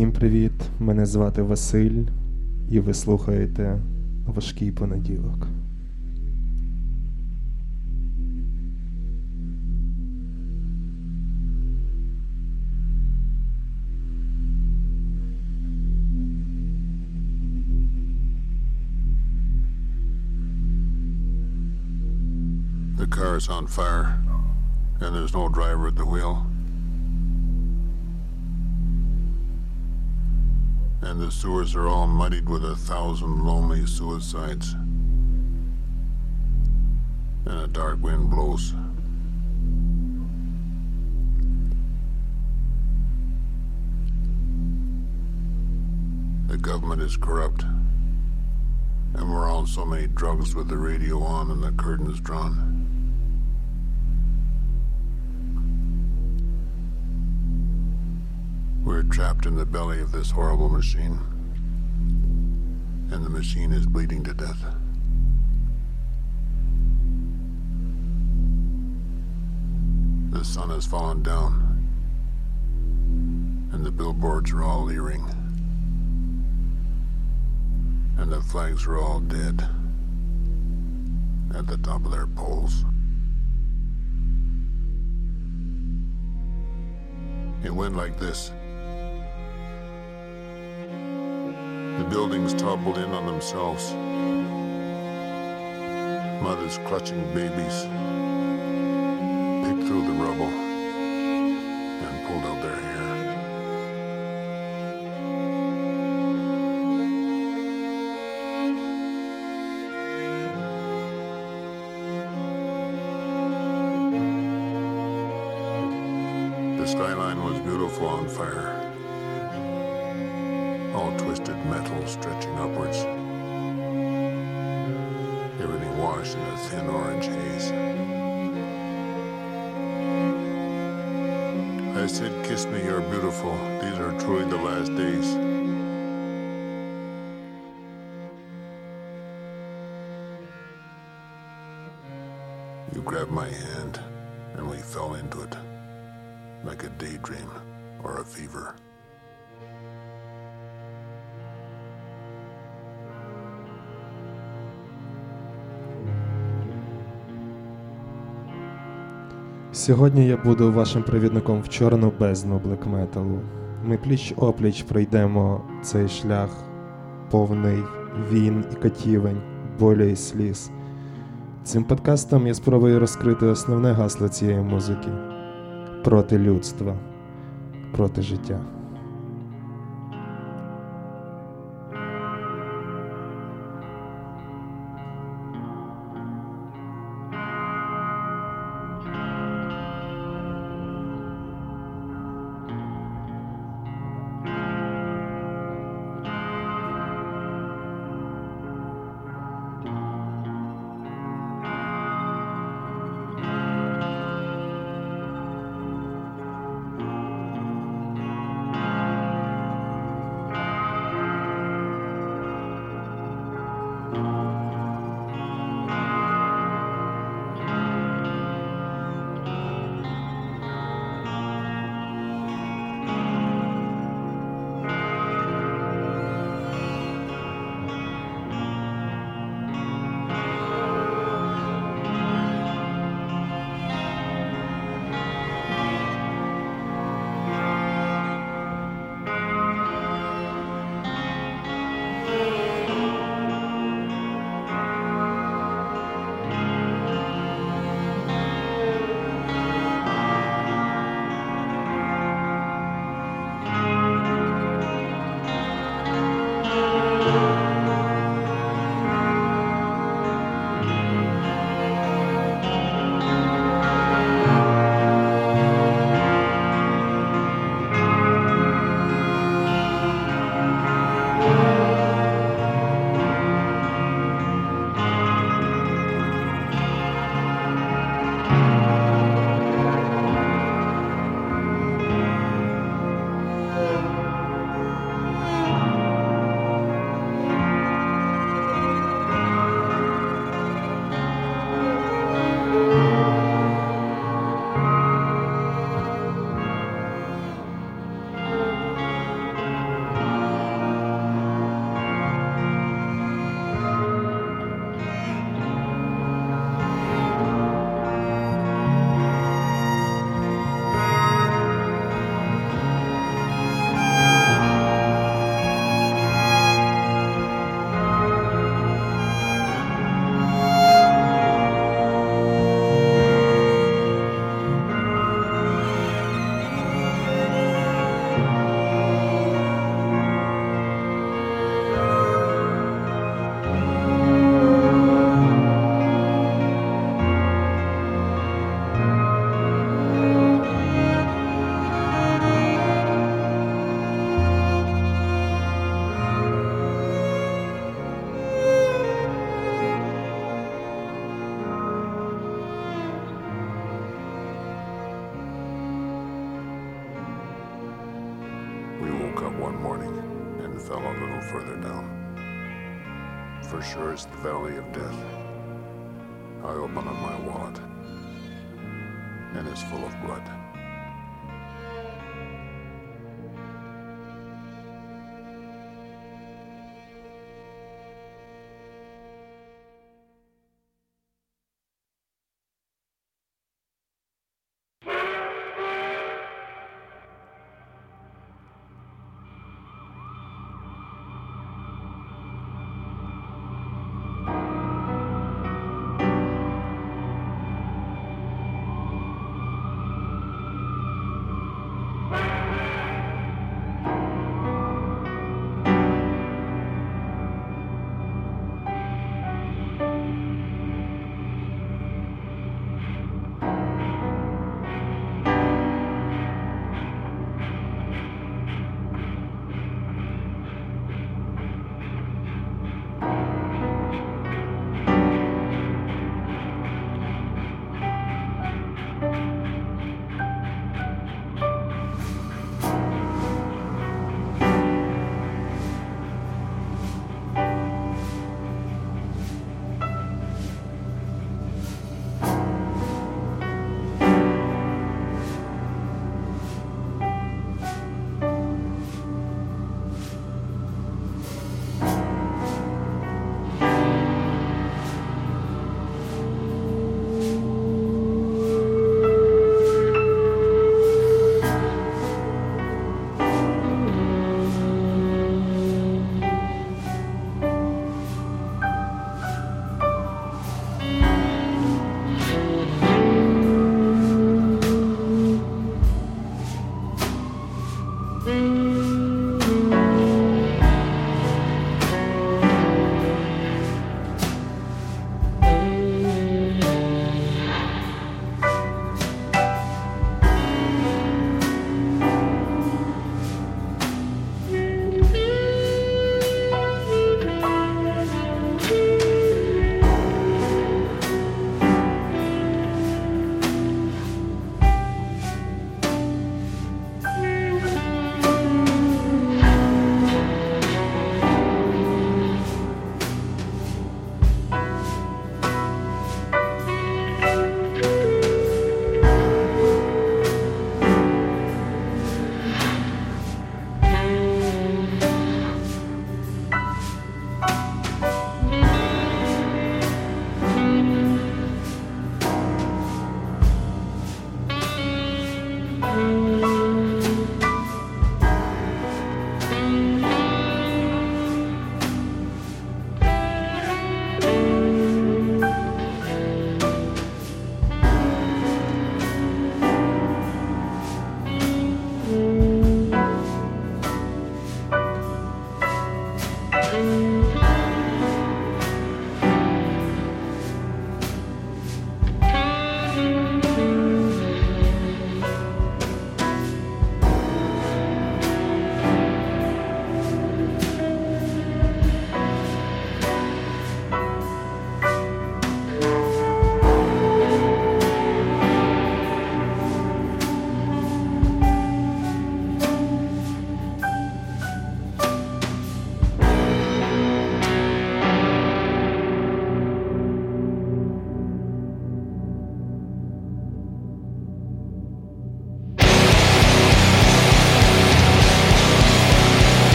Всім привіт! Мене звати Василь, і ви слухаєте важкий понеділок. The car is on fire, and there's no driver at the wheel. And the sewers are all muddied with a thousand lonely suicides. And a dark wind blows. The government is corrupt. And we're on so many drugs with the radio on and the curtains drawn. Trapped in the belly of this horrible machine. And the machine is bleeding to death. The sun has fallen down. And the billboards are all leering. And the flags are all dead. At the top of their poles. It went like this. The buildings toppled in on themselves. Mothers clutching babies picked through the rubble and pulled out their hair. The skyline was beautiful on fire twisted metal stretching upwards. Everything washed in a thin orange haze. I said, Kiss me, you're beautiful. These are truly the last days. Сьогодні я буду вашим провідником в чорну бездну блекметалу. Ми пліч опліч пройдемо цей шлях, повний війн і катівень, болю і сліз. Цим подкастом я спробую розкрити основне гасло цієї музики проти людства, проти життя.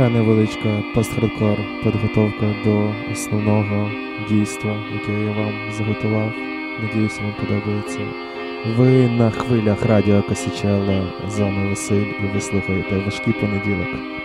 Така невеличка пост-хардкор підготовка до основного дійства, яке я вам заготував. Надіюся, вам подобається. Ви на хвилях радіо Косічела з вами Василь і ви слухаєте важкий понеділок.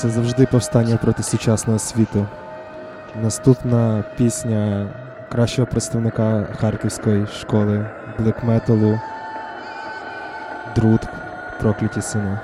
Це завжди повстання проти сучасного світу. Наступна пісня кращого представника харківської школи блекметалу Друт Прокляті сини.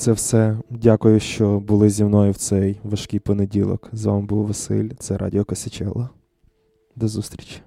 це все. Дякую, що були зі мною в цей важкий понеділок. З вами був Василь. Це Радіо Косичело. До зустрічі.